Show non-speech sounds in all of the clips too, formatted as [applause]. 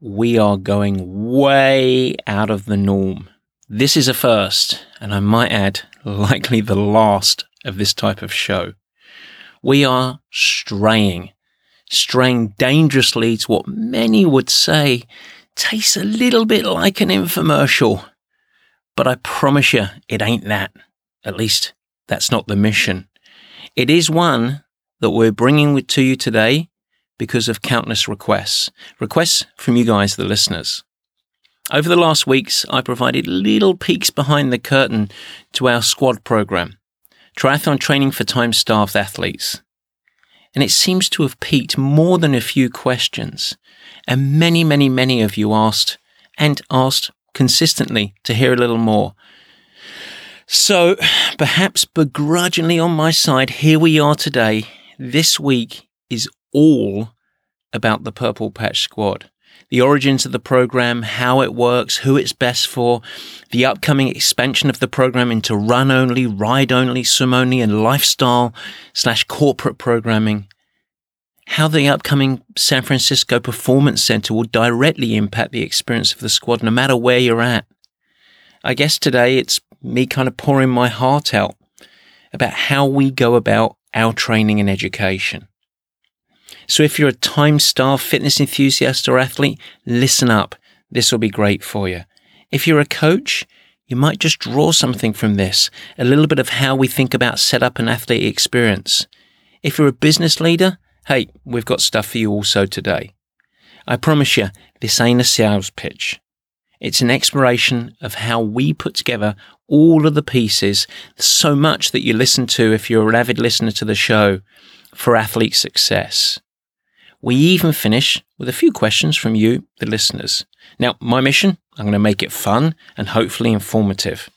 we are going way out of the norm. This is a first, and I might add, [laughs] likely the last of this type of show. We are straying, straying dangerously to what many would say tastes a little bit like an infomercial. But I promise you, it ain't that. At least, that's not the mission. It is one that we're bringing to you today because of countless requests. Requests from you guys, the listeners. Over the last weeks, I provided little peeks behind the curtain to our squad program, triathlon training for time starved athletes. And it seems to have piqued more than a few questions. And many, many, many of you asked and asked consistently to hear a little more. So, perhaps begrudgingly on my side, here we are today. This week is all about the Purple Patch Squad. The origins of the program, how it works, who it's best for, the upcoming expansion of the program into run only, ride only, swim only, and lifestyle slash corporate programming, how the upcoming San Francisco Performance Center will directly impact the experience of the squad no matter where you're at. I guess today it's me kind of pouring my heart out about how we go about our training and education. So if you're a time starved fitness enthusiast or athlete, listen up. This will be great for you. If you're a coach, you might just draw something from this, a little bit of how we think about set up an athlete experience. If you're a business leader, hey, we've got stuff for you also today. I promise you, this ain't a sales pitch. It's an exploration of how we put together all of the pieces, so much that you listen to if you're an avid listener to the show, for athlete success. We even finish with a few questions from you, the listeners. Now, my mission, I'm going to make it fun and hopefully informative.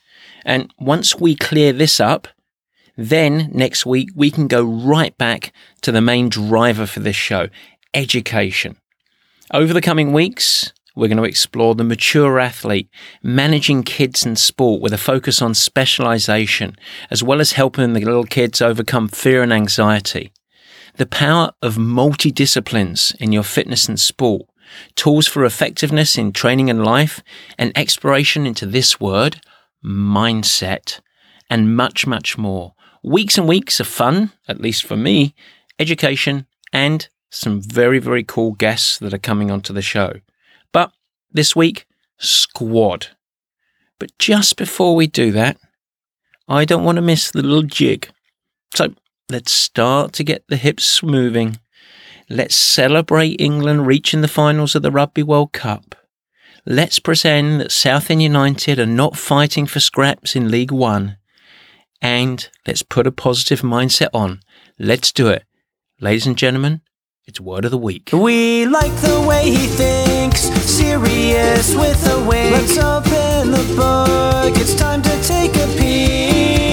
And once we clear this up, then next week we can go right back to the main driver for this show, education. Over the coming weeks, we're going to explore the mature athlete, managing kids and sport with a focus on specialization, as well as helping the little kids overcome fear and anxiety the power of multi-disciplines in your fitness and sport, tools for effectiveness in training and life, and exploration into this word, mindset, and much, much more. Weeks and weeks of fun, at least for me, education, and some very, very cool guests that are coming onto the show. But this week, squad. But just before we do that, I don't want to miss the little jig. So Let's start to get the hips moving. Let's celebrate England reaching the finals of the Rugby World Cup. Let's pretend that Southend United are not fighting for scraps in League One. And let's put a positive mindset on. Let's do it. Ladies and gentlemen, it's word of the week. We like the way he thinks, serious with a wink. Let's open the book. It's time to take a peek.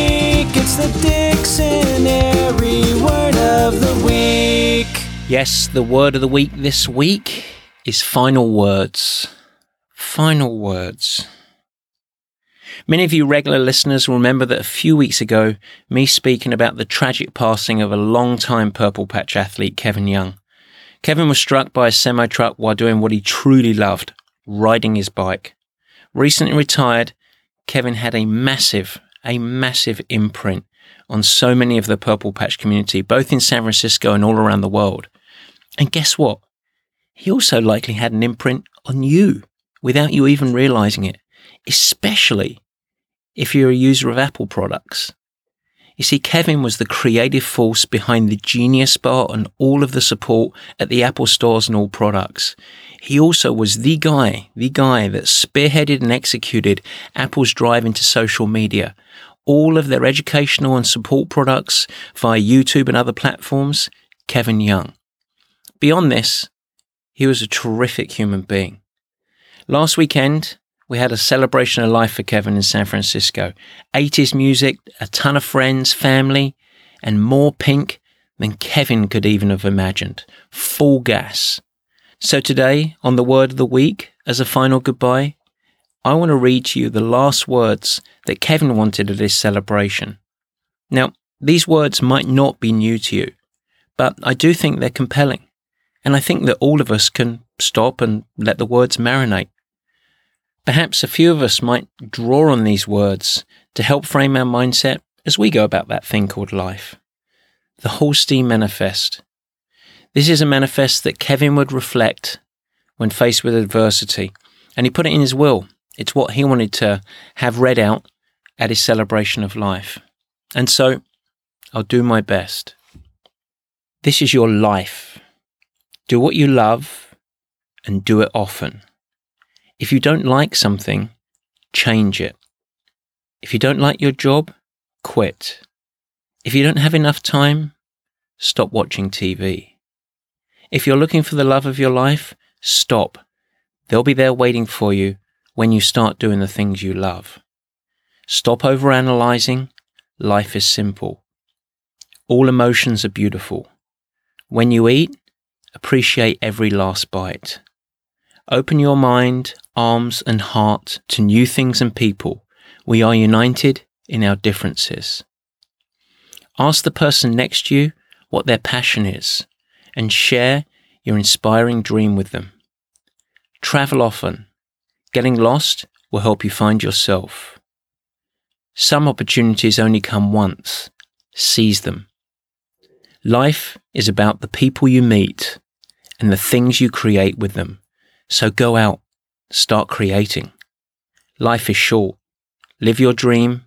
The dictionary word of the week. Yes, the word of the week this week is final words. Final words. Many of you regular listeners will remember that a few weeks ago, me speaking about the tragic passing of a long-time Purple Patch athlete, Kevin Young. Kevin was struck by a semi truck while doing what he truly loved, riding his bike. Recently retired, Kevin had a massive, a massive imprint on so many of the Purple Patch community, both in San Francisco and all around the world. And guess what? He also likely had an imprint on you without you even realizing it, especially if you're a user of Apple products. You see, Kevin was the creative force behind the Genius Bar and all of the support at the Apple stores and all products. He also was the guy, the guy that spearheaded and executed Apple's drive into social media. All of their educational and support products via YouTube and other platforms, Kevin Young. Beyond this, he was a terrific human being. Last weekend, we had a celebration of life for Kevin in San Francisco. 80s music, a ton of friends, family, and more pink than Kevin could even have imagined. Full gas. So today, on the word of the week, as a final goodbye, I want to read to you the last words that Kevin wanted at his celebration. Now, these words might not be new to you, but I do think they're compelling. And I think that all of us can stop and let the words marinate. Perhaps a few of us might draw on these words to help frame our mindset as we go about that thing called life. The Holstee Manifest. This is a manifest that Kevin would reflect when faced with adversity, and he put it in his will. It's what he wanted to have read out at his celebration of life. And so I'll do my best. This is your life. Do what you love and do it often. If you don't like something, change it. If you don't like your job, quit. If you don't have enough time, stop watching TV. If you're looking for the love of your life, stop. They'll be there waiting for you when you start doing the things you love. Stop overanalyzing. Life is simple. All emotions are beautiful. When you eat, appreciate every last bite. Open your mind, arms, and heart to new things and people. We are united in our differences. Ask the person next to you what their passion is and share your inspiring dream with them. Travel often. Getting lost will help you find yourself. Some opportunities only come once. Seize them. Life is about the people you meet and the things you create with them. So go out, start creating. Life is short. Live your dream,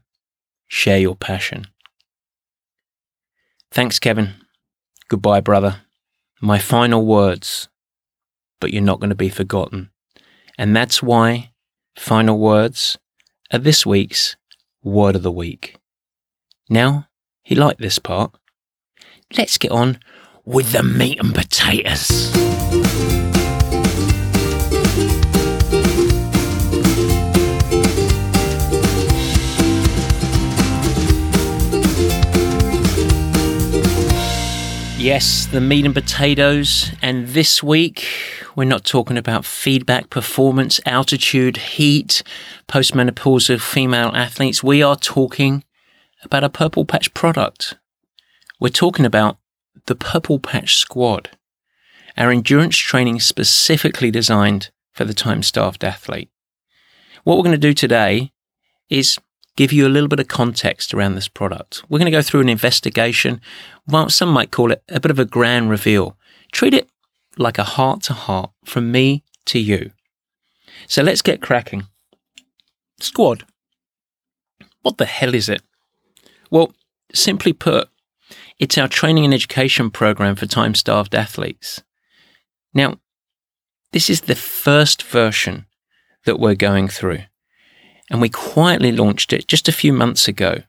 share your passion. Thanks, Kevin. Goodbye, brother. My final words, but you're not going to be forgotten. And that's why final words are this week's Word of the Week. Now, he liked this part let's get on with the meat and potatoes. Yes, the meat and potatoes. And this week, we're not talking about feedback, performance, altitude, heat, postmenopausal female athletes. We are talking about a purple patch product. We're talking about the Purple Patch Squad, our endurance training specifically designed for the time starved athlete. What we're going to do today is give you a little bit of context around this product. We're going to go through an investigation. Well, some might call it a bit of a grand reveal. Treat it like a heart to heart from me to you. So let's get cracking. Squad. What the hell is it? Well, simply put, it's our training and education program for time starved athletes. Now, this is the first version that we're going through. And we quietly launched it just a few months ago.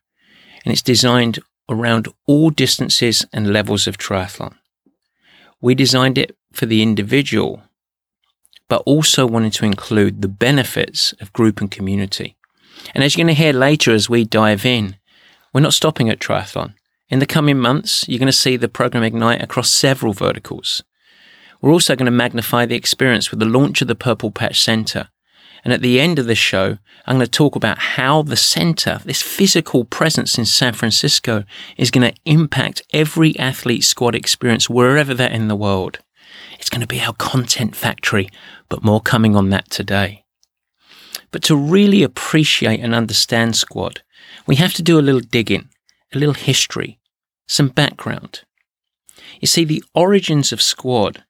And it's designed around all distances and levels of triathlon. We designed it for the individual, but also wanted to include the benefits of group and community. And as you're going to hear later as we dive in, we're not stopping at triathlon. In the coming months, you're going to see the program ignite across several verticals. We're also going to magnify the experience with the launch of the Purple Patch Center. And at the end of the show, I'm going to talk about how the center, this physical presence in San Francisco, is going to impact every athlete squad experience wherever they're in the world. It's going to be our content factory, but more coming on that today. But to really appreciate and understand squad, we have to do a little digging, a little history, some background. You see, the origins of Squad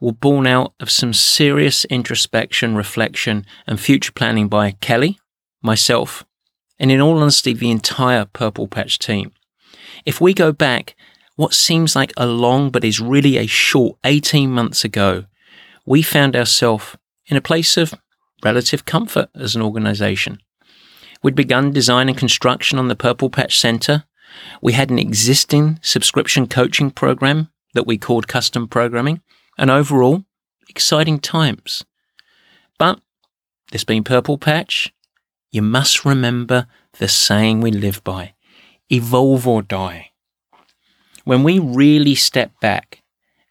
were born out of some serious introspection, reflection, and future planning by Kelly, myself, and in all honesty, the entire Purple Patch team. If we go back, what seems like a long but is really a short 18 months ago, we found ourselves in a place of relative comfort as an organization. We'd begun design and construction on the Purple Patch Center we had an existing subscription coaching program that we called custom programming, and overall, exciting times. But this being Purple Patch, you must remember the saying we live by evolve or die. When we really step back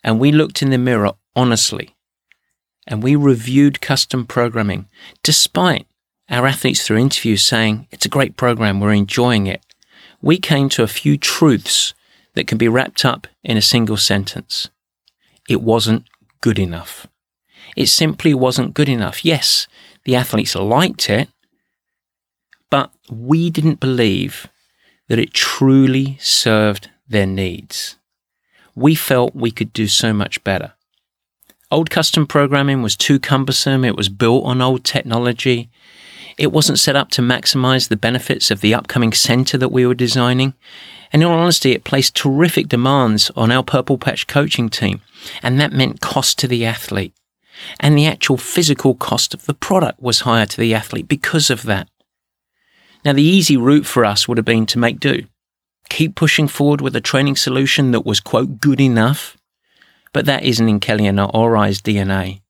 and we looked in the mirror honestly and we reviewed custom programming, despite our athletes through interviews saying it's a great program, we're enjoying it, we came to a few truths that can be wrapped up in a single sentence. It wasn't good enough. It simply wasn't good enough. Yes, the athletes liked it, but we didn't believe that it truly served their needs. We felt we could do so much better. Old custom programming was too cumbersome. It was built on old technology. It wasn't set up to maximize the benefits of the upcoming center that we were designing. And in all honesty, it placed terrific demands on our Purple Patch coaching team. And that meant cost to the athlete. And the actual physical cost of the product was higher to the athlete because of that. Now, the easy route for us would have been to make do. Keep pushing forward with a training solution that was, quote, good enough. But that isn't in Kelly and or I's DNA.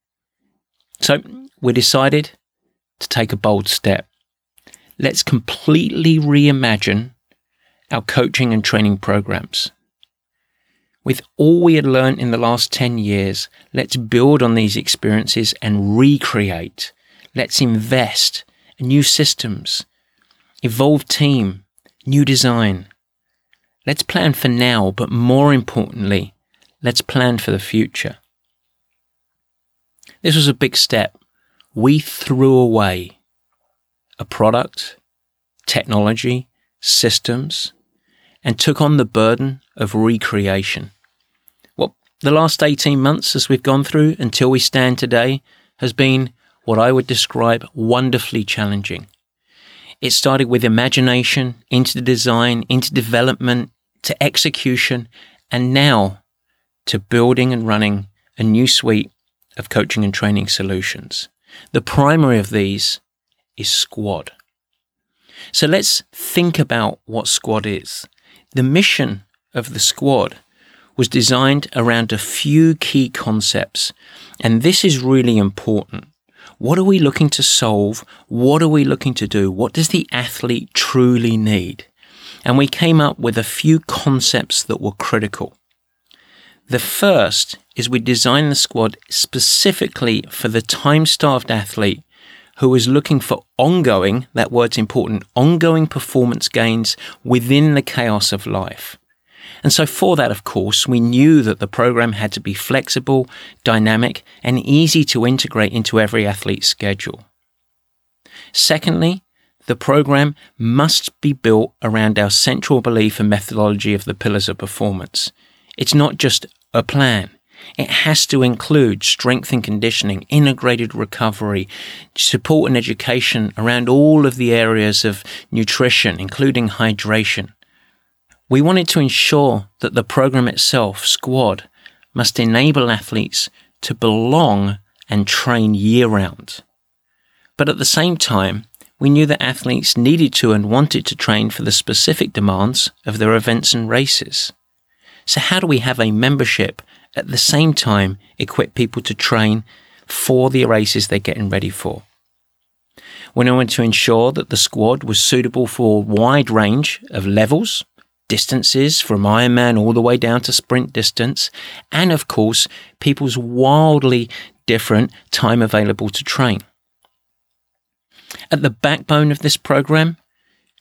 So we decided to take a bold step. Let's completely reimagine our coaching and training programs. With all we had learned in the last 10 years, let's build on these experiences and recreate. Let's invest in new systems, evolve team, new design. Let's plan for now, but more importantly, let's plan for the future. This was a big step. We threw away a product, technology, systems, and took on the burden of recreation. What the last 18 months, as we've gone through until we stand today, has been what I would describe wonderfully challenging. It started with imagination, into design, into development, to execution, and now to building and running a new suite of coaching and training solutions. The primary of these is Squad. So let's think about what Squad is. The mission of the Squad was designed around a few key concepts, and this is really important. What are we looking to solve? What are we looking to do? What does the athlete truly need? And we came up with a few concepts that were critical. The first is we designed the squad specifically for the time starved athlete who is looking for ongoing, that word's important, ongoing performance gains within the chaos of life. And so, for that, of course, we knew that the program had to be flexible, dynamic, and easy to integrate into every athlete's schedule. Secondly, the program must be built around our central belief and methodology of the pillars of performance. It's not just a plan. It has to include strength and conditioning, integrated recovery, support and education around all of the areas of nutrition, including hydration, we wanted to ensure that the program itself, Squad, must enable athletes to belong and train year round. But at the same time, we knew that athletes needed to and wanted to train for the specific demands of their events and races. So, how do we have a membership at the same time equip people to train for the races they're getting ready for? We wanted to ensure that the squad was suitable for a wide range of levels, distances from Ironman all the way down to sprint distance, and of course, people's wildly different time available to train. At the backbone of this program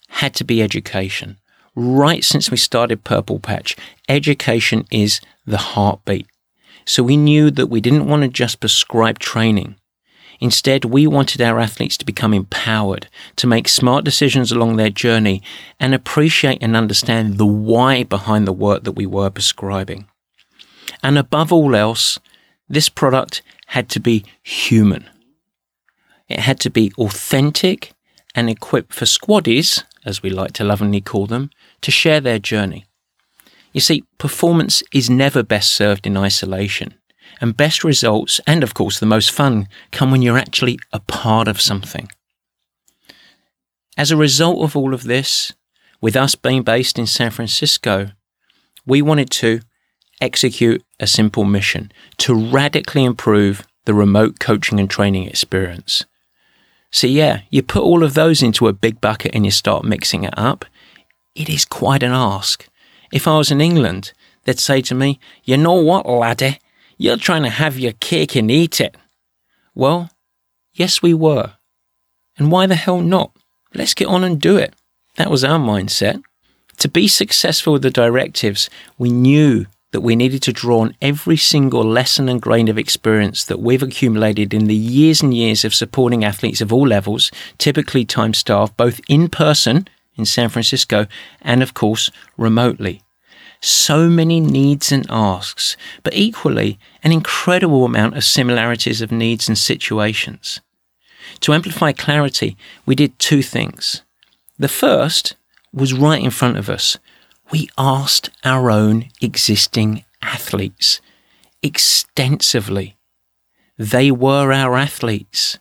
had to be education. Right since we started Purple Patch, education is the heartbeat. So we knew that we didn't want to just prescribe training. Instead, we wanted our athletes to become empowered, to make smart decisions along their journey, and appreciate and understand the why behind the work that we were prescribing. And above all else, this product had to be human. It had to be authentic and equipped for squaddies, as we like to lovingly call them, to share their journey. You see, performance is never best served in isolation. And best results, and of course the most fun, come when you're actually a part of something. As a result of all of this, with us being based in San Francisco, we wanted to execute a simple mission to radically improve the remote coaching and training experience. So, yeah, you put all of those into a big bucket and you start mixing it up. It is quite an ask. If I was in England, they'd say to me, You know what, laddie? You're trying to have your cake and eat it. Well, yes, we were. And why the hell not? Let's get on and do it. That was our mindset. To be successful with the directives, we knew that we needed to draw on every single lesson and grain of experience that we've accumulated in the years and years of supporting athletes of all levels, typically time staff, both in person in San Francisco and, of course, remotely. So many needs and asks, but equally an incredible amount of similarities of needs and situations. To amplify clarity, we did two things. The first was right in front of us we asked our own existing athletes extensively. They were our athletes.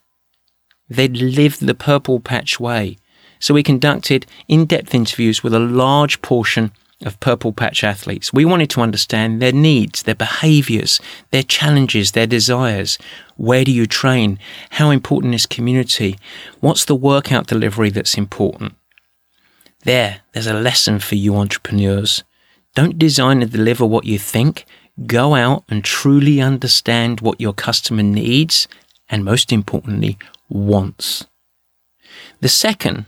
They'd lived the purple patch way. So we conducted in depth interviews with a large portion of purple patch athletes. We wanted to understand their needs, their behaviors, their challenges, their desires. Where do you train? How important is community? What's the workout delivery that's important? There, there's a lesson for you entrepreneurs. Don't design and deliver what you think. Go out and truly understand what your customer needs and most importantly, wants. The second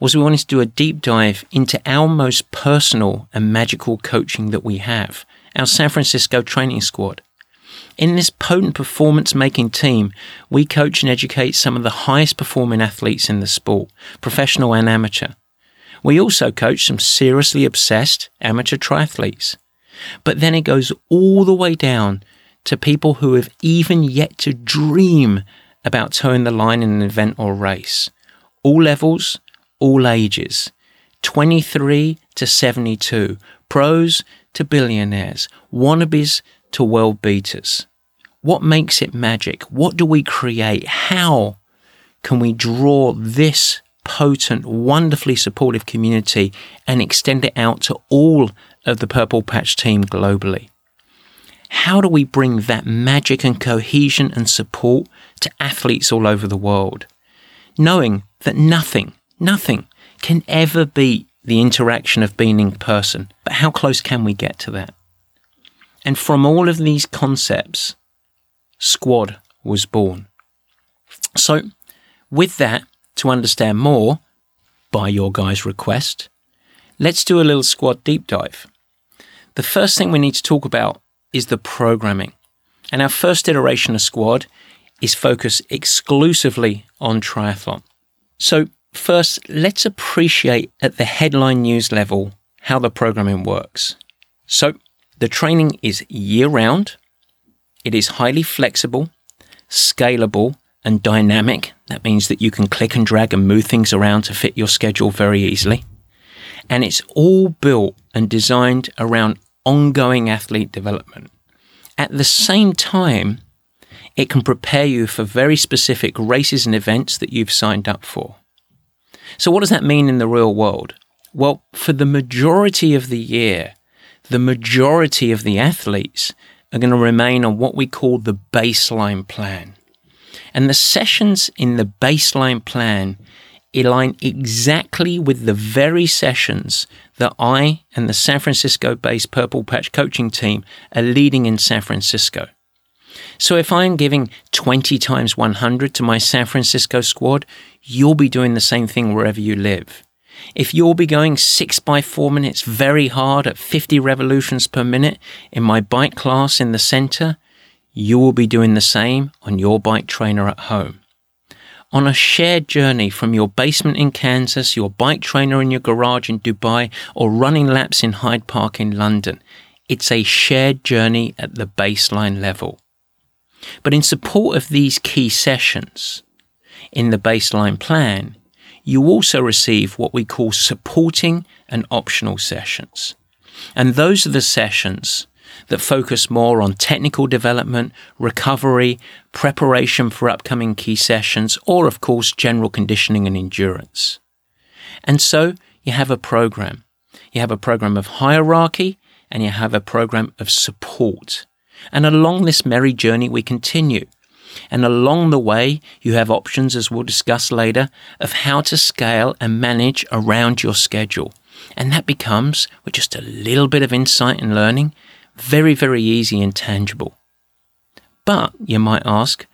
was we wanted to do a deep dive into our most personal and magical coaching that we have, our San Francisco training squad. In this potent performance making team, we coach and educate some of the highest performing athletes in the sport, professional and amateur. We also coach some seriously obsessed amateur triathletes. But then it goes all the way down to people who have even yet to dream about towing the line in an event or race. All levels, all ages. 23 to 72, pros to billionaires, wannabes to world beaters. What makes it magic? What do we create? How can we draw this potent, wonderfully supportive community and extend it out to all of the Purple Patch team globally. How do we bring that magic and cohesion and support to athletes all over the world? Knowing that nothing, nothing can ever beat the interaction of being in person, but how close can we get to that? And from all of these concepts, Squad was born. So, with that, to understand more, by your guys' request, let's do a little squad deep dive. The first thing we need to talk about is the programming. And our first iteration of squad is focused exclusively on triathlon. So, first, let's appreciate at the headline news level how the programming works. So, the training is year round, it is highly flexible, scalable, and dynamic. That means that you can click and drag and move things around to fit your schedule very easily. And it's all built and designed around ongoing athlete development. At the same time, it can prepare you for very specific races and events that you've signed up for. So, what does that mean in the real world? Well, for the majority of the year, the majority of the athletes are going to remain on what we call the baseline plan. And the sessions in the baseline plan align exactly with the very sessions that I and the San Francisco based Purple Patch coaching team are leading in San Francisco. So if I'm giving 20 times 100 to my San Francisco squad, you'll be doing the same thing wherever you live. If you'll be going six by four minutes very hard at 50 revolutions per minute in my bike class in the center, you will be doing the same on your bike trainer at home. On a shared journey from your basement in Kansas, your bike trainer in your garage in Dubai, or running laps in Hyde Park in London, it's a shared journey at the baseline level. But in support of these key sessions, in the baseline plan, you also receive what we call supporting and optional sessions. And those are the sessions that focus more on technical development, recovery, preparation for upcoming key sessions, or of course, general conditioning and endurance. And so you have a program. You have a program of hierarchy and you have a program of support. And along this merry journey, we continue. And along the way, you have options, as we'll discuss later, of how to scale and manage around your schedule. And that becomes, with just a little bit of insight and learning, very, very easy and tangible. But you might ask,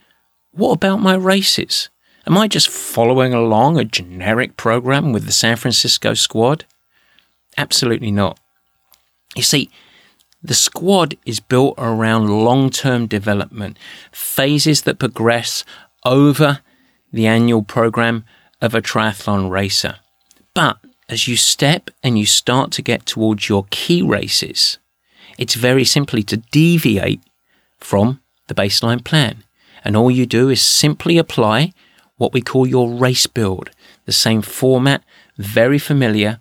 what about my races? Am I just following along a generic program with the San Francisco squad? Absolutely not. You see, the squad is built around long term development, phases that progress over the annual program of a triathlon racer. But as you step and you start to get towards your key races, it's very simply to deviate from the baseline plan. And all you do is simply apply what we call your race build, the same format, very familiar,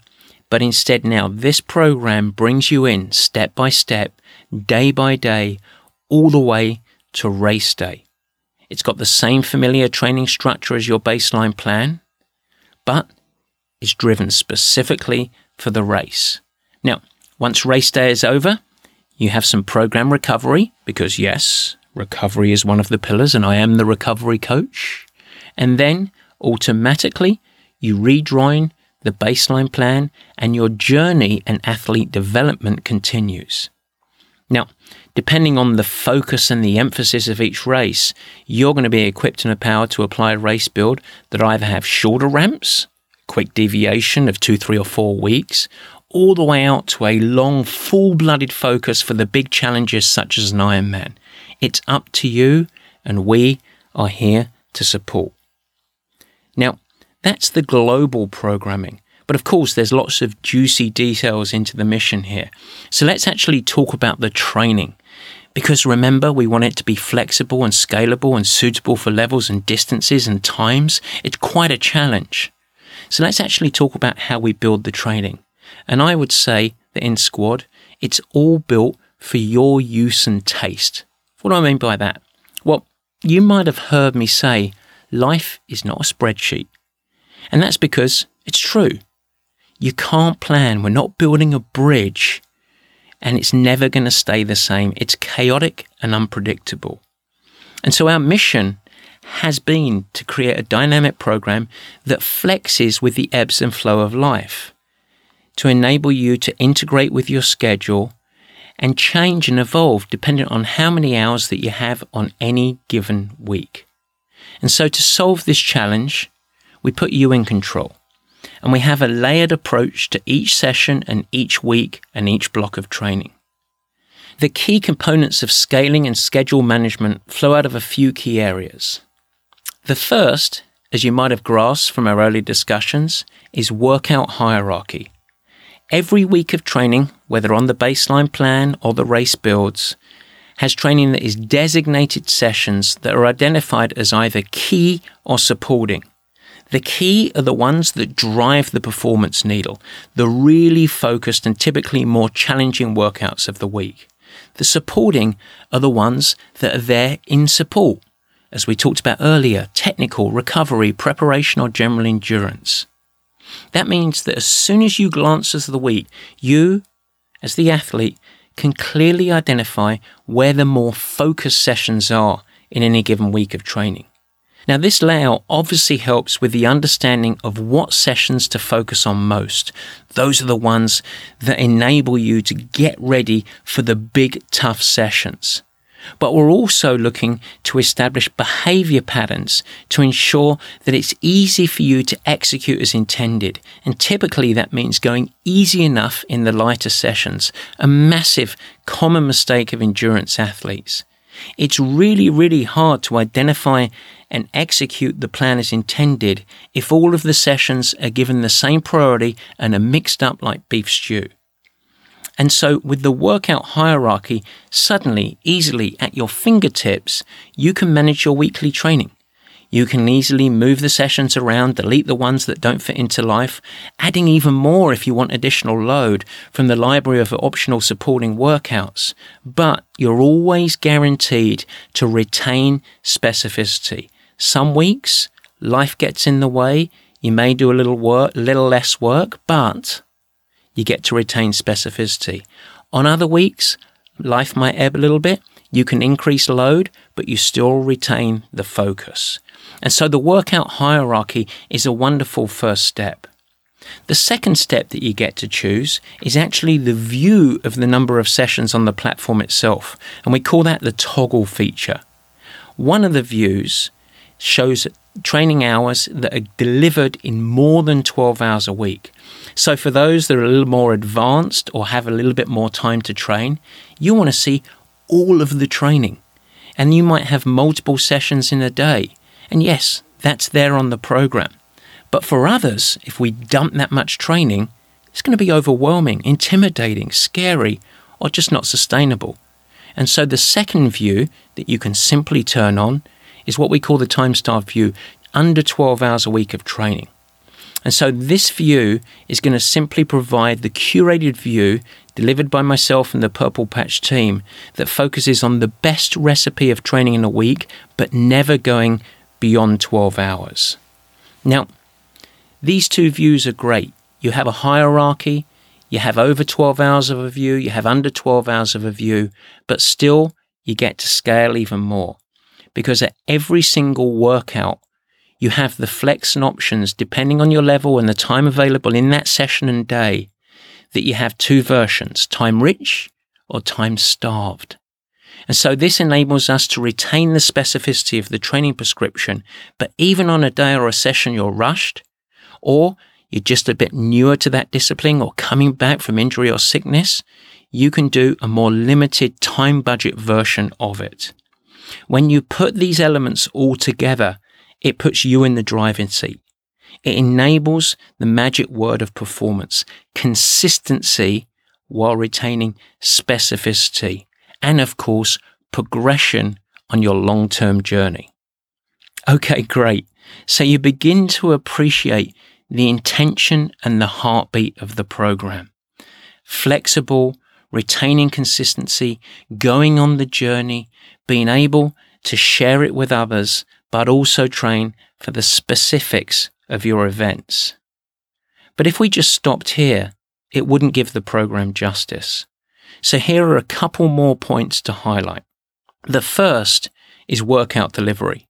but instead now this program brings you in step by step, day by day, all the way to race day. It's got the same familiar training structure as your baseline plan, but is driven specifically for the race. Now, once race day is over, you have some program recovery because yes, recovery is one of the pillars and I am the recovery coach. And then automatically you rejoin the baseline plan and your journey and athlete development continues. Now, depending on the focus and the emphasis of each race, you're going to be equipped and empowered to apply a race build that either have shorter ramps, quick deviation of two, three, or four weeks, all the way out to a long, full blooded focus for the big challenges such as an Ironman. It's up to you, and we are here to support. Now, that's the global programming. But of course, there's lots of juicy details into the mission here. So let's actually talk about the training. Because remember, we want it to be flexible and scalable and suitable for levels and distances and times. It's quite a challenge. So let's actually talk about how we build the training. And I would say that in Squad, it's all built for your use and taste. What do I mean by that? Well, you might have heard me say life is not a spreadsheet. And that's because it's true. You can't plan. We're not building a bridge and it's never going to stay the same. It's chaotic and unpredictable. And so our mission has been to create a dynamic program that flexes with the ebbs and flow of life to enable you to integrate with your schedule and change and evolve depending on how many hours that you have on any given week. And so to solve this challenge, we put you in control. And we have a layered approach to each session and each week and each block of training. The key components of scaling and schedule management flow out of a few key areas. The first, as you might have grasped from our early discussions, is workout hierarchy. Every week of training, whether on the baseline plan or the race builds, has training that is designated sessions that are identified as either key or supporting. The key are the ones that drive the performance needle, the really focused and typically more challenging workouts of the week. The supporting are the ones that are there in support, as we talked about earlier, technical, recovery, preparation, or general endurance. That means that as soon as you glance at the week, you, as the athlete, can clearly identify where the more focused sessions are in any given week of training. Now, this layout obviously helps with the understanding of what sessions to focus on most. Those are the ones that enable you to get ready for the big, tough sessions. But we're also looking to establish behavior patterns to ensure that it's easy for you to execute as intended. And typically that means going easy enough in the lighter sessions, a massive common mistake of endurance athletes. It's really, really hard to identify and execute the plan as intended if all of the sessions are given the same priority and are mixed up like beef stew. And so, with the workout hierarchy suddenly, easily at your fingertips, you can manage your weekly training. You can easily move the sessions around, delete the ones that don't fit into life, adding even more if you want additional load from the library of optional supporting workouts. But you're always guaranteed to retain specificity. Some weeks, life gets in the way. You may do a little work, little less work, but you get to retain specificity. On other weeks, life might ebb a little bit. You can increase load, but you still retain the focus. And so the workout hierarchy is a wonderful first step. The second step that you get to choose is actually the view of the number of sessions on the platform itself, and we call that the toggle feature. One of the views shows training hours that are delivered in more than 12 hours a week. So, for those that are a little more advanced or have a little bit more time to train, you want to see all of the training. And you might have multiple sessions in a day. And yes, that's there on the program. But for others, if we dump that much training, it's going to be overwhelming, intimidating, scary, or just not sustainable. And so the second view that you can simply turn on is what we call the time starved view under 12 hours a week of training. And so this view is going to simply provide the curated view delivered by myself and the Purple Patch team that focuses on the best recipe of training in a week, but never going beyond 12 hours. Now, these two views are great. You have a hierarchy, you have over 12 hours of a view, you have under 12 hours of a view, but still you get to scale even more. Because at every single workout, you have the flex and options depending on your level and the time available in that session and day that you have two versions, time rich or time starved. And so this enables us to retain the specificity of the training prescription, but even on a day or a session you're rushed, or you're just a bit newer to that discipline or coming back from injury or sickness, you can do a more limited time budget version of it. When you put these elements all together, it puts you in the driving seat. It enables the magic word of performance, consistency while retaining specificity, and of course, progression on your long term journey. Okay, great. So you begin to appreciate the intention and the heartbeat of the program. Flexible, retaining consistency, going on the journey, being able to share it with others, but also train for the specifics of your events. But if we just stopped here, it wouldn't give the program justice. So here are a couple more points to highlight. The first is workout delivery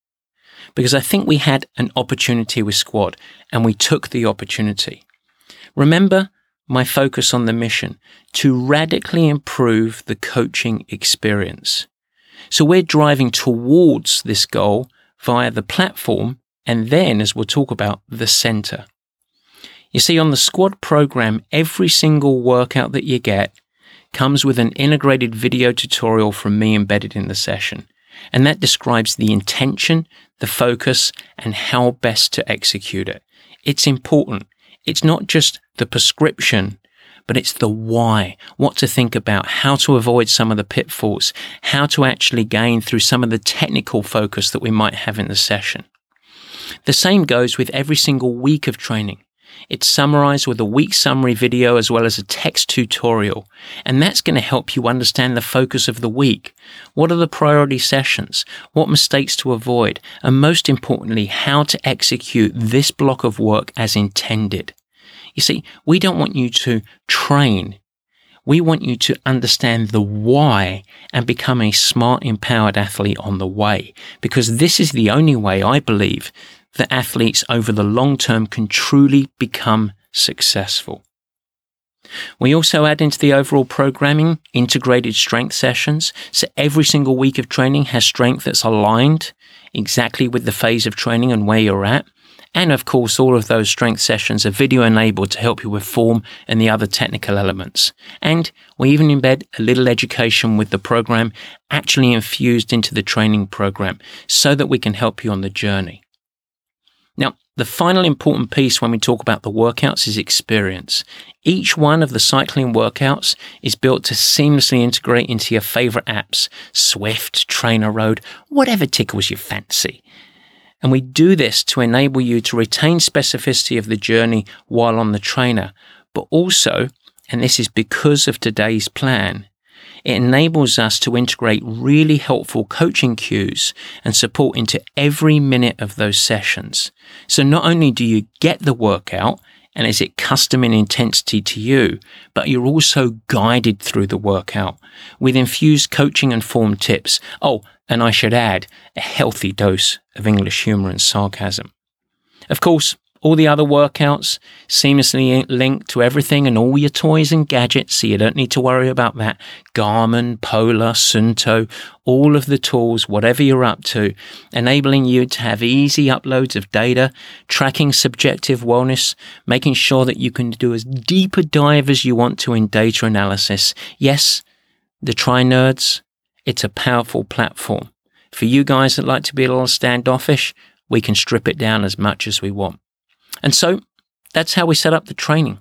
because I think we had an opportunity with Squad and we took the opportunity. Remember my focus on the mission to radically improve the coaching experience. So we're driving towards this goal via the platform and then, as we'll talk about, the center. You see, on the squad program, every single workout that you get comes with an integrated video tutorial from me embedded in the session. And that describes the intention, the focus, and how best to execute it. It's important. It's not just the prescription, but it's the why, what to think about, how to avoid some of the pitfalls, how to actually gain through some of the technical focus that we might have in the session. The same goes with every single week of training. It's summarized with a week summary video as well as a text tutorial. And that's going to help you understand the focus of the week. What are the priority sessions? What mistakes to avoid? And most importantly, how to execute this block of work as intended. You see, we don't want you to train. We want you to understand the why and become a smart, empowered athlete on the way. Because this is the only way I believe that athletes over the long term can truly become successful. We also add into the overall programming integrated strength sessions. So every single week of training has strength that's aligned exactly with the phase of training and where you're at. And of course, all of those strength sessions are video enabled to help you with form and the other technical elements. And we even embed a little education with the program actually infused into the training program so that we can help you on the journey. The final important piece when we talk about the workouts is experience. Each one of the cycling workouts is built to seamlessly integrate into your favorite apps, Zwift, Trainer Road, whatever tickles your fancy. And we do this to enable you to retain specificity of the journey while on the trainer, but also, and this is because of today's plan, it enables us to integrate really helpful coaching cues and support into every minute of those sessions. So not only do you get the workout and is it custom in intensity to you, but you're also guided through the workout with infused coaching and form tips. Oh, and I should add a healthy dose of English humour and sarcasm. Of course, all the other workouts seamlessly linked to everything and all your toys and gadgets, so you don't need to worry about that. Garmin, Polar, Suunto, all of the tools, whatever you're up to, enabling you to have easy uploads of data, tracking subjective wellness, making sure that you can do as deep a dive as you want to in data analysis. Yes, the Tri Nerds, it's a powerful platform. For you guys that like to be a little standoffish, we can strip it down as much as we want. And so that's how we set up the training.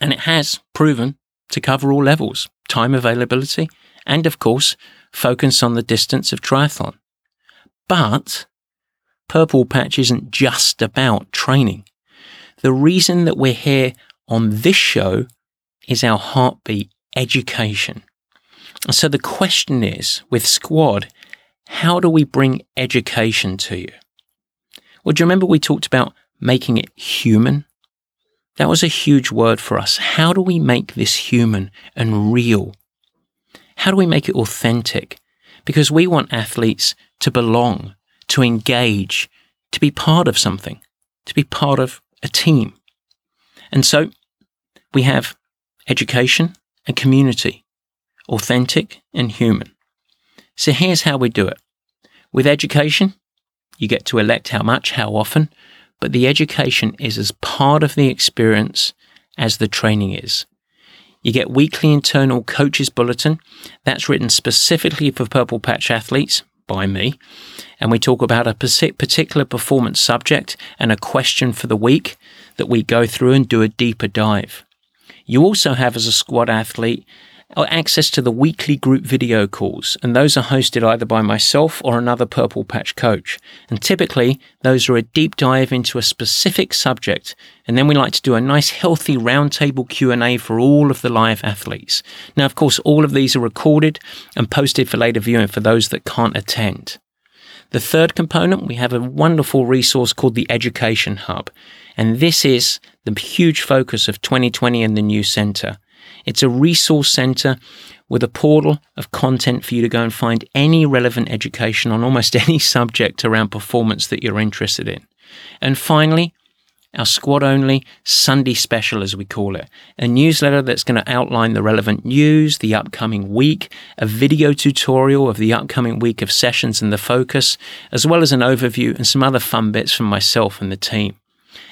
And it has proven to cover all levels time availability, and of course, focus on the distance of triathlon. But Purple Patch isn't just about training. The reason that we're here on this show is our heartbeat education. So the question is with Squad, how do we bring education to you? Well, do you remember we talked about making it human. That was a huge word for us. How do we make this human and real? How do we make it authentic? Because we want athletes to belong, to engage, to be part of something, to be part of a team. And so we have education and community, authentic and human. So here's how we do it. With education, you get to elect how much, how often, but the education is as part of the experience as the training is. You get weekly internal coaches bulletin that's written specifically for Purple Patch athletes by me. And we talk about a particular performance subject and a question for the week that we go through and do a deeper dive. You also have, as a squad athlete, access to the weekly group video calls, and those are hosted either by myself or another Purple Patch coach. And typically, those are a deep dive into a specific subject, and then we like to do a nice, healthy roundtable Q and A for all of the live athletes. Now, of course, all of these are recorded and posted for later viewing for those that can't attend. The third component, we have a wonderful resource called the Education Hub. And this is the huge focus of 2020 and the new center. It's a resource center with a portal of content for you to go and find any relevant education on almost [laughs] any subject around performance that you're interested in. And finally, our squad only Sunday special, as we call it, a newsletter that's going to outline the relevant news, the upcoming week, a video tutorial of the upcoming week of sessions and the focus, as well as an overview and some other fun bits from myself and the team.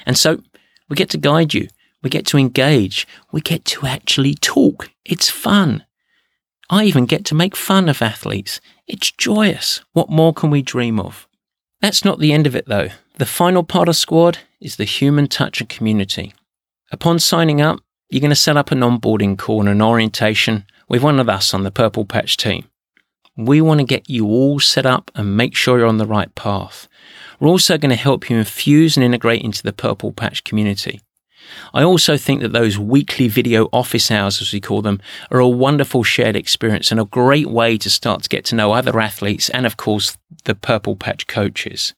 And so we get to guide you we get to engage. We get to actually talk. It's fun. I even get to make fun of athletes. It's joyous. What more can we dream of? That's not the end of it though. The final part of Squad is the human touch and community. Upon signing up, you're going to set up an onboarding call and an orientation with one of us on the Purple Patch team. We want to get you all set up and make sure you're on the right path. We're also going to help you infuse and integrate into the Purple Patch community. I also think that those weekly video office hours, as we call them, are a wonderful shared experience and a great way to start to get to know other athletes and, of course, the Purple Patch coaches.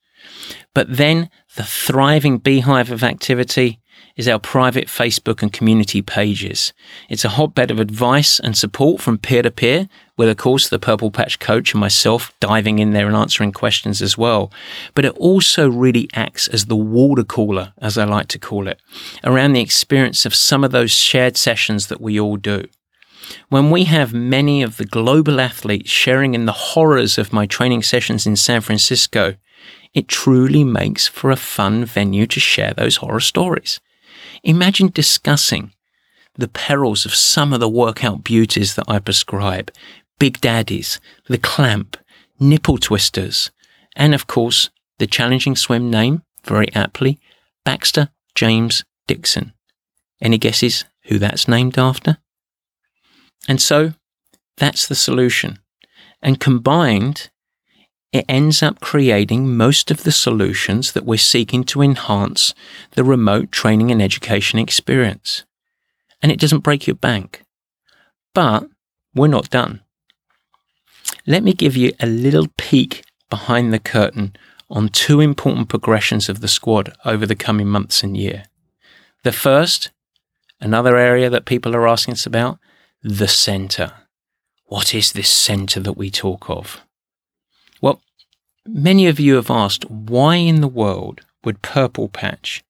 But then the thriving beehive of activity is our private Facebook and community pages. It's a hotbed of advice and support from peer to peer, with, of course, the Purple Patch coach and myself diving in there and answering questions as well. But it also really acts as the water cooler, as I like to call it, around the experience of some of those shared sessions that we all do. When we have many of the global athletes sharing in the horrors of my training sessions in San Francisco, it truly makes for a fun venue to share those horror stories. Imagine discussing the perils of some of the workout beauties that I prescribe Big Daddies, the clamp, nipple twisters, and of course, the challenging swim name, very aptly, Baxter James Dixon. Any guesses who that's named after? And so, that's the solution. And combined, it ends up creating most of the solutions that we're seeking to enhance the remote training and education experience. And it doesn't break your bank. But we're not done. Let me give you a little peek behind the curtain on two important progressions of the squad over the coming months and year. The first, another area that people are asking us about, the center. What is this center that we talk of? Many of you have asked why in the world would Purple Patch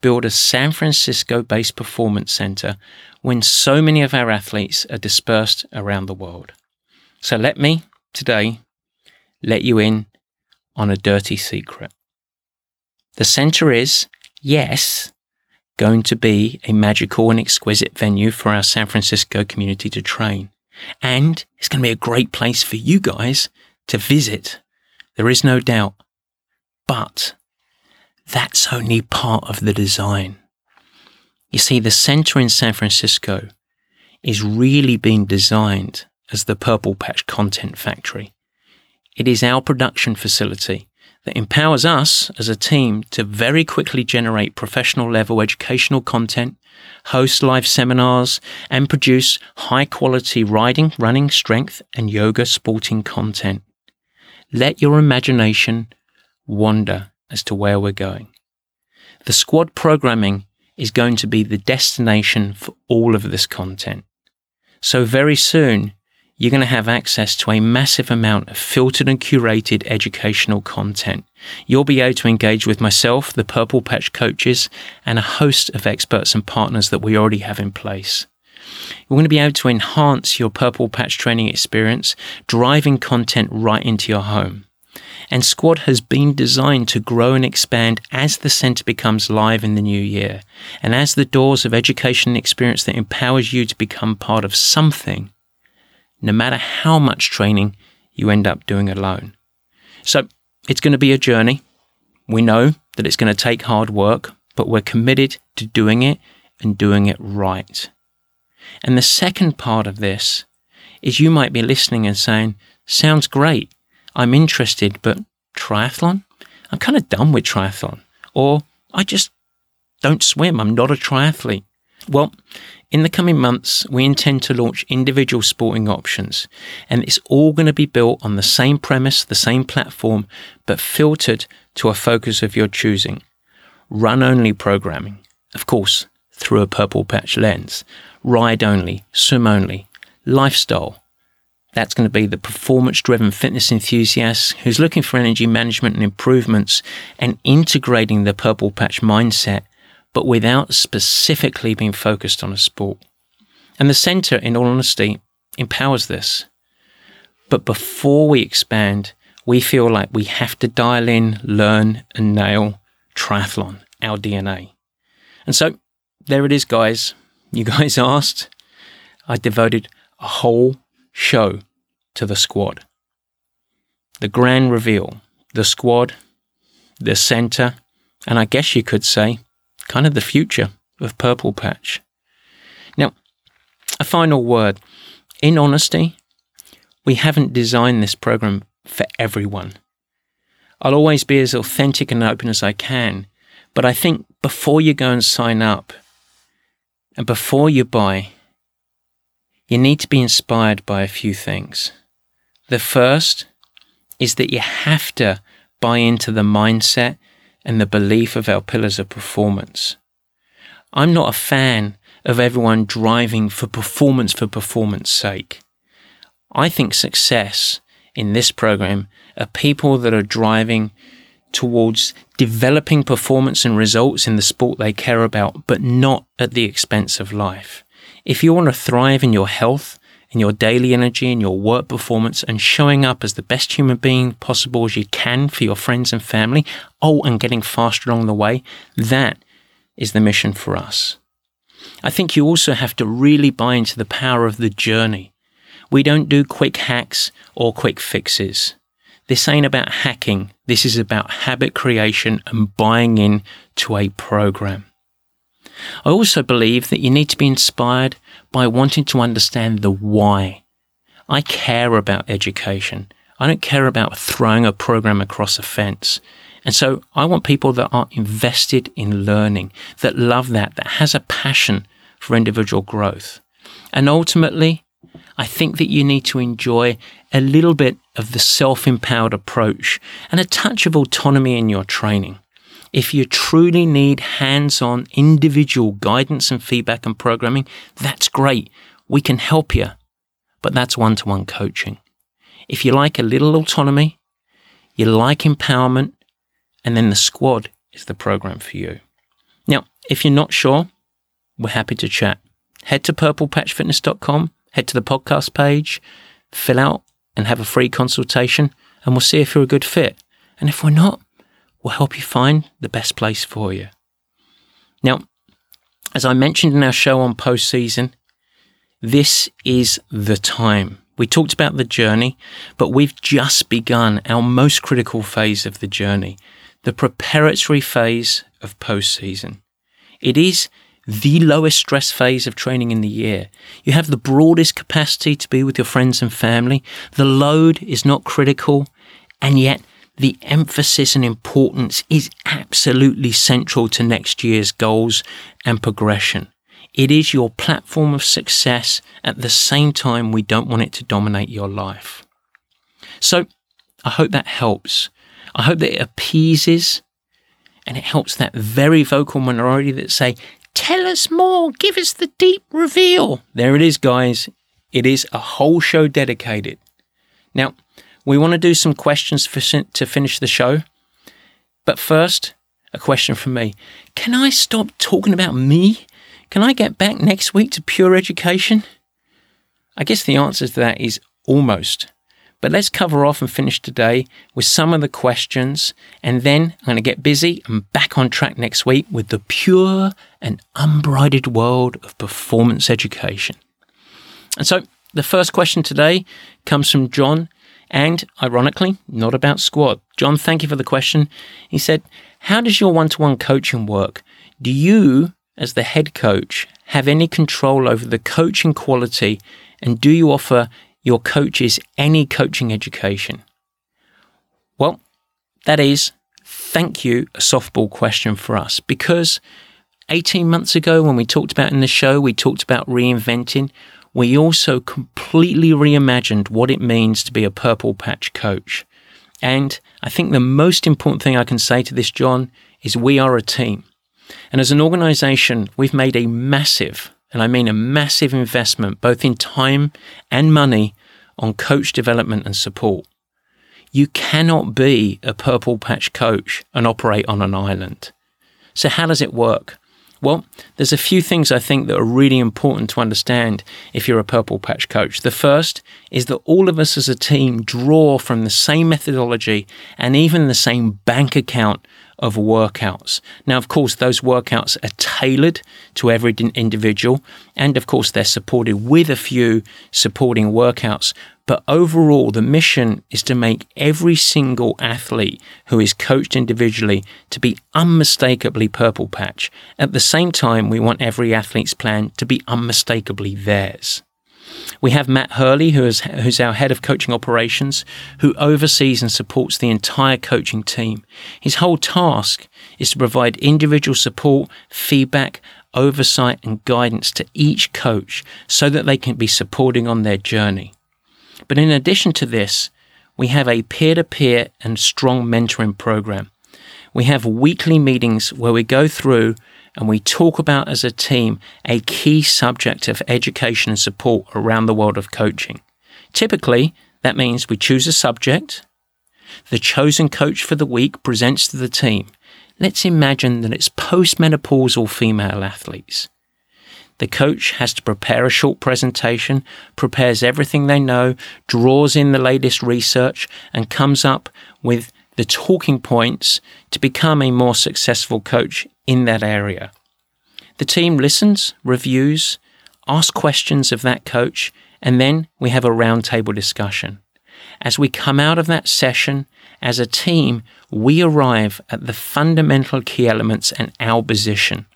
build a San Francisco based performance center when so many of our athletes are dispersed around the world. So let me today let you in on a dirty secret. The center is, yes, going to be a magical and exquisite venue for our San Francisco community to train. And it's going to be a great place for you guys to visit. There is no doubt. But that's only part of the design. You see, the center in San Francisco is really being designed as the Purple Patch Content Factory. It is our production facility that empowers us as a team to very quickly generate professional level educational content, host live seminars, and produce high quality riding, running, strength, and yoga sporting content. Let your imagination wander as to where we're going. The squad programming is going to be the destination for all of this content. So very soon, you're going to have access to a massive amount of filtered and curated educational content. You'll be able to engage with myself, the Purple Patch coaches, and a host of experts and partners that we already have in place. We're going to be able to enhance your Purple Patch training experience, driving content right into your home. And Squad has been designed to grow and expand as the centre becomes live in the new year, and as the doors of education and experience that empowers you to become part of something, no matter how much training you end up doing alone. So it's going to be a journey. We know that it's going to take hard work, but we're committed to doing it and doing it right. And the second part of this is you might be listening and saying, sounds great. I'm interested, but triathlon? I'm kind of done with triathlon. Or I just don't swim. I'm not a triathlete. Well, in the coming months, we intend to launch individual sporting options, and it's all going to be built on the same premise, the same platform, but filtered to a focus of your choosing. Run only programming, of course, through a purple patch lens, ride only, swim only, lifestyle, that's going to be the performance driven fitness enthusiast who's looking for energy management and improvements and integrating the purple patch mindset, but without specifically being focused on a sport. And the center, in all honesty, empowers this. But before we expand, we feel like we have to dial in, learn, and nail triathlon, our DNA. And so there it is, guys. You guys [laughs] asked. I devoted a whole show to the squad. The grand reveal, the squad, the centre, and I guess you could say, kind of the future of Purple Patch. Now, a final word. In honesty, we haven't designed this program for everyone. I'll always be as authentic and open as I can, but I think before you go and sign up and before you buy, you need to be inspired by a few things. The first is that you have to buy into the mindset and the belief of our pillars of performance. I'm not a fan of everyone driving for performance for performance sake. I think success in this program are people that are driving towards developing performance and results in the sport they care about, but not at the expense of life. If you want to thrive in your health, in your daily energy, in your work performance, and showing up as the best human being possible as you can for your friends and family, oh, and getting faster along the way, that is the mission for us. I think you also have to really buy into the power of the journey. We don't do quick hacks or quick fixes. This ain't about hacking. This is about habit creation and buying in to a program. I also believe that you need to be inspired by wanting to understand the why. I care about education. I don't care about throwing a program across a fence. And so I want people that are invested in learning, that love that, that has a passion for individual growth. And ultimately, I think that you need to enjoy a little bit of the self empowered approach and a touch of autonomy in your training. If you truly need hands on individual guidance and feedback and programming, that's great. We can help you, but that's one to one coaching. If you like a little autonomy, you like empowerment, and then the squad is the program for you. Now, if you're not sure, we're happy to chat. Head to purplepatchfitness.com, head to the podcast page, fill out and have a free consultation, and we'll see if you're a good fit. And if we're not, we'll help you find the best place for you. Now, as I mentioned in our show on postseason, this is the time. We talked about the journey, but we've just begun our most critical phase of the journey, the preparatory phase of postseason. It is the lowest stress phase of training in the year. You have the broadest capacity to be with your friends and family. The load is not critical, and yet the emphasis and importance is absolutely central to next year's goals and progression. It is your platform of success. At the same time, we don't want it to dominate your life. So I hope that helps. I hope that it appeases and it helps that very vocal minority that say, Tell us more, give us the deep reveal. There it is, guys. It is a whole show dedicated. Now, we want to do some questions for, to finish the show. But first, a question from me. Can I stop talking about me? Can I get back next week to pure education? I guess the answer to that is almost. But let's cover off and finish today with some of the questions, and then I'm going to get busy and back on track next week with the pure and unbridled world of performance education. And so the first question today comes from John, and ironically, not about squad. John, thank you for the question. He said, How does your one to one coaching work? Do you, as the head coach, have any control over the coaching quality, and do you offer your coaches any coaching education? Well, that is, thank you, a softball question for us because 18 months ago, when we talked about in the show, we talked about reinventing. We also completely reimagined what it means to be a purple patch coach. And I think the most important thing I can say to this, John, is we are a team. And as an organization, we've made a massive and I mean a massive investment both in time and money on coach development and support. You cannot be a purple patch coach and operate on an island. So, how does it work? Well, there's a few things I think that are really important to understand if you're a purple patch coach. The first is that all of us as a team draw from the same methodology and even the same bank account of workouts. Now, of course, those workouts are tailored to every individual, and of course, they're supported with a few supporting workouts. But overall, the mission is to make every single athlete who is coached individually to be unmistakably purple patch. At the same time, we want every athlete's plan to be unmistakably theirs. We have Matt Hurley, who is, who's our head of coaching operations, who oversees and supports the entire coaching team. His whole task is to provide individual support, feedback, oversight, and guidance to each coach so that they can be supporting on their journey. But in addition to this, we have a peer to peer and strong mentoring program. We have weekly meetings where we go through and we talk about as a team a key subject of education and support around the world of coaching. Typically, that means we choose a subject, the chosen coach for the week presents to the team. Let's imagine that it's postmenopausal female athletes. The coach has to prepare a short presentation, prepares everything they know, draws in the latest research, and comes up with the talking points to become a more successful coach in that area. The team listens, reviews, asks questions of that coach, and then we have a roundtable discussion. As we come out of that session, as a team, we arrive at the fundamental key elements and our position.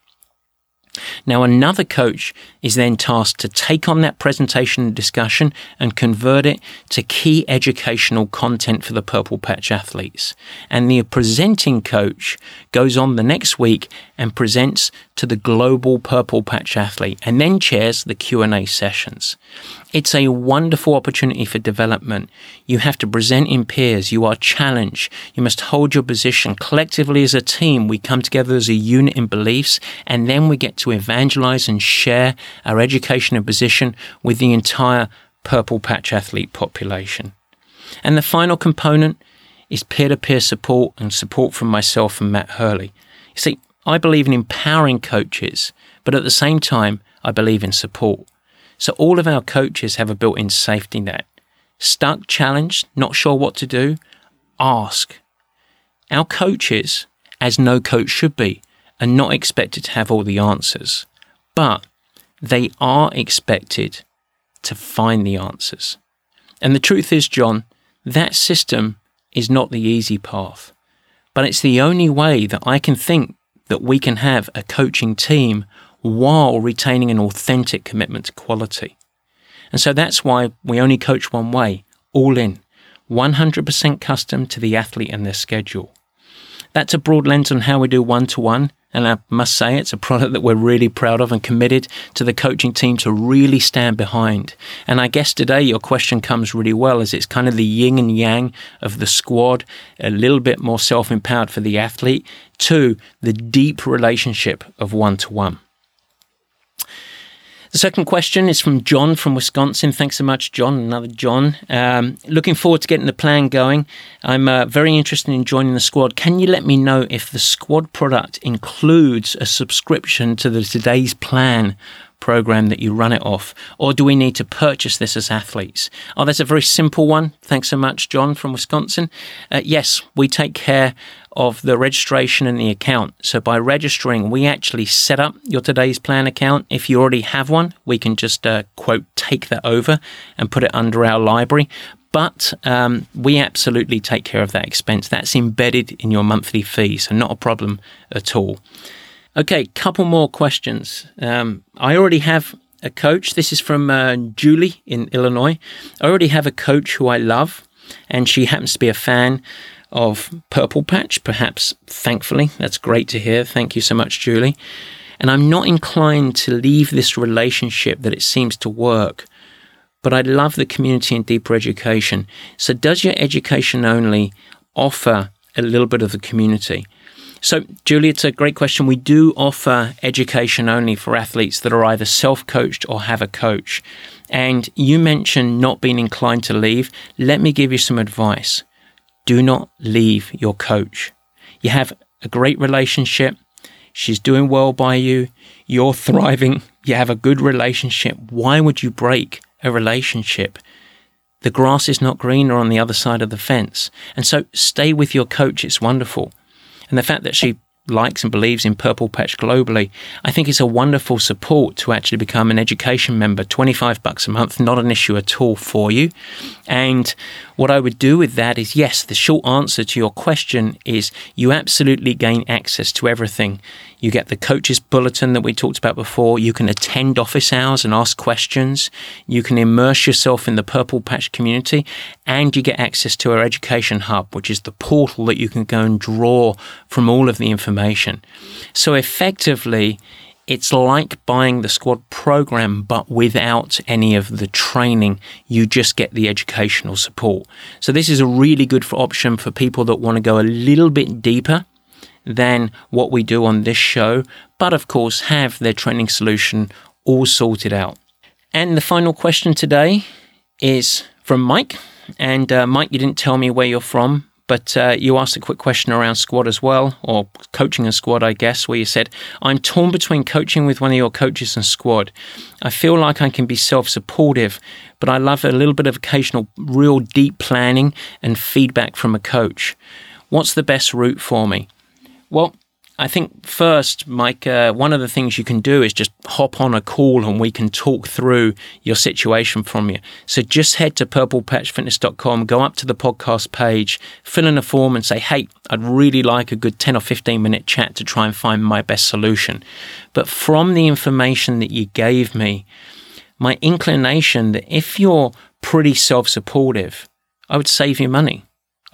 Now, another coach is then tasked to take on that presentation and discussion and convert it to key educational content for the Purple Patch athletes. And the presenting coach goes on the next week and presents to the global Purple Patch athlete and then chairs the Q&A sessions. It's a wonderful opportunity for development. You have to present in peers. You are challenged. You must hold your position. Collectively as a team, we come together as a unit in beliefs and then we get to evangelize and share our education and position with the entire Purple Patch athlete population. And the final component is peer to peer support and support from myself and Matt Hurley. You see, I believe in empowering coaches, but at the same time, I believe in support. So all of our coaches have a built in safety net. Stuck, challenged, not sure what to do? Ask. Our coaches, as no coach should be, are not expected to have all the answers, but they are expected to find the answers. And the truth is, John, that system is not the easy path, but it's the only way that I can think that we can have a coaching team while retaining an authentic commitment to quality. And so that's why we only coach one way, all in, 100% custom to the athlete and their schedule. That's a broad lens on how we do one to one. And I must say, it's a product that we're really proud of and committed to the coaching team to really stand behind. And I guess today your question comes really well as it's kind of the yin and yang of the squad, a little bit more self empowered for the athlete, to the deep relationship of one to one. The second question is from John from Wisconsin. Thanks so much, John. Another John. Um, looking forward to getting the plan going. I'm uh, very interested in joining the squad. Can you let me know if the squad product includes a subscription to the Today's Plan program that you run it off? Or do we need to purchase this as athletes? Oh, there's a very simple one. Thanks so much, John from Wisconsin. Uh, yes, we take care of the registration and the account. So by registering, we actually set up your today's plan account. If you already have one, we can just uh, quote take that over and put it under our library. But um, we absolutely take care of that expense. That's embedded in your monthly fee, so not a problem at all. Okay, couple more questions. Um, I already have a coach. This is from uh, Julie in Illinois. I already have a coach who I love, and she happens to be a fan of Purple Patch, perhaps thankfully. That's great to hear. Thank you so much, Julie. And I'm not inclined to leave this relationship that it seems to work, but I love the community and deeper education. So, does your education only offer a little bit of the community? So, Julie, it's a great question. We do offer education only for athletes that are either self coached or have a coach. And you mentioned not being inclined to leave. Let me give you some advice. Do not leave your coach. You have a great relationship. She's doing well by you. You're [laughs] thriving. You have a good relationship. Why would you break a relationship? The grass is not greener on the other side of the fence. And so stay with your coach. It's wonderful. And the fact that she likes and believes in Purple Patch globally, I think it's a wonderful support to actually become an education member. 25 bucks a month, not an issue at all for you. And what I would do with that is yes, the short answer to your question is you absolutely gain access to everything. You get the coaches bulletin that we talked about before. You can attend office hours and ask questions. You can immerse yourself in the Purple Patch community and you get access to our education hub, which is the portal that you can go and draw from all of the information. So effectively, it's like buying the squad program, but without any of the training. You just get the educational support. So this is a really good option for people that want to go a little bit deeper than what we do on this show, but of course have their training solution all sorted out. And the final question today is from Mike. And uh, Mike, you didn't tell me where you're from, but uh, you asked a quick question around squad as well, or coaching a squad, I guess, where you said, I'm torn between coaching with one of your coaches and squad. I feel like I can be self supportive, but I love a little bit of occasional, real deep planning and feedback from a coach. What's the best route for me? Well, I think first, Mike, uh, one of the things you can do is just hop on a call and we can talk through your situation from you. So just head to purplepatchfitness.com, go up to the podcast page, fill in a form and say, hey, I'd really like a good 10 or 15 minute chat to try and find my best solution. But from the information that you gave me, my inclination that if you're pretty self supportive, I would save you money.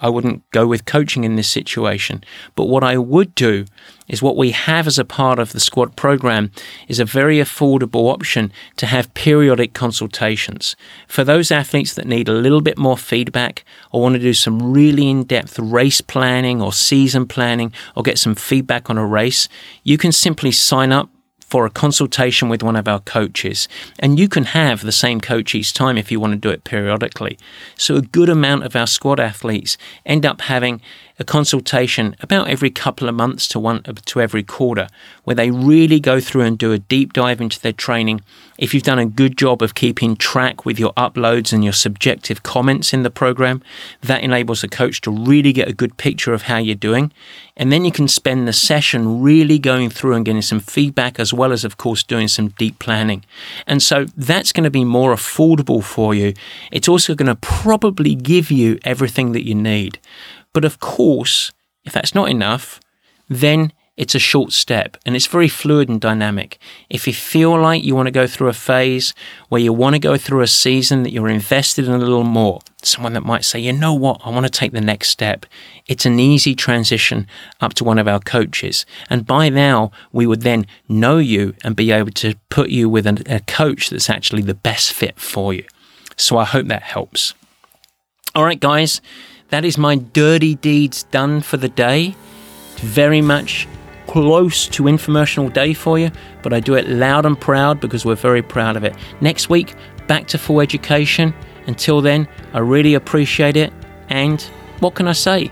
I wouldn't go with coaching in this situation. But what I would do is what we have as a part of the squad program is a very affordable option to have periodic consultations. For those athletes that need a little bit more feedback or want to do some really in depth race planning or season planning or get some feedback on a race, you can simply sign up for a consultation with one of our coaches. And you can have the same coach each time if you want to do it periodically. So, a good amount of our squad athletes end up having a consultation about every couple of months to one to every quarter where they really go through and do a deep dive into their training. If you've done a good job of keeping track with your uploads and your subjective comments in the program that enables a coach to really get a good picture of how you're doing. And then you can spend the session really going through and getting some feedback as well as of course doing some deep planning. And so that's going to be more affordable for you. It's also going to probably give you everything that you need but of course, if that's not enough, then it's a short step and it's very fluid and dynamic. If you feel like you want to go through a phase where you want to go through a season that you're invested in a little more, someone that might say, you know what, I want to take the next step, it's an easy transition up to one of our coaches. And by now, we would then know you and be able to put you with a, a coach that's actually the best fit for you. So I hope that helps. All right, guys. That is my dirty deeds done for the day. It's very much close to infomercial day for you, but I do it loud and proud because we're very proud of it. Next week, back to full education. Until then, I really appreciate it. And what can I say?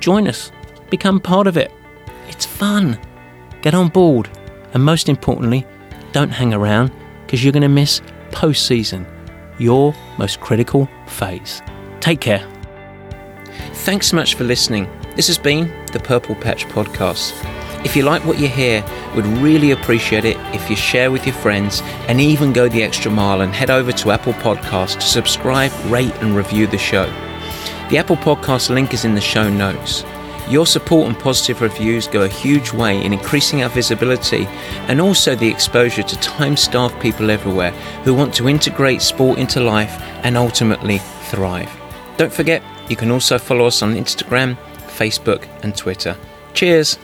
Join us, become part of it. It's fun. Get on board. And most importantly, don't hang around because you're going to miss postseason, your most critical phase. Take care. Thanks so much for listening. This has been the Purple Patch Podcast. If you like what you hear, we'd really appreciate it if you share with your friends and even go the extra mile and head over to Apple Podcasts to subscribe, rate, and review the show. The Apple Podcast link is in the show notes. Your support and positive reviews go a huge way in increasing our visibility and also the exposure to time starved people everywhere who want to integrate sport into life and ultimately thrive. Don't forget, you can also follow us on Instagram, Facebook, and Twitter. Cheers!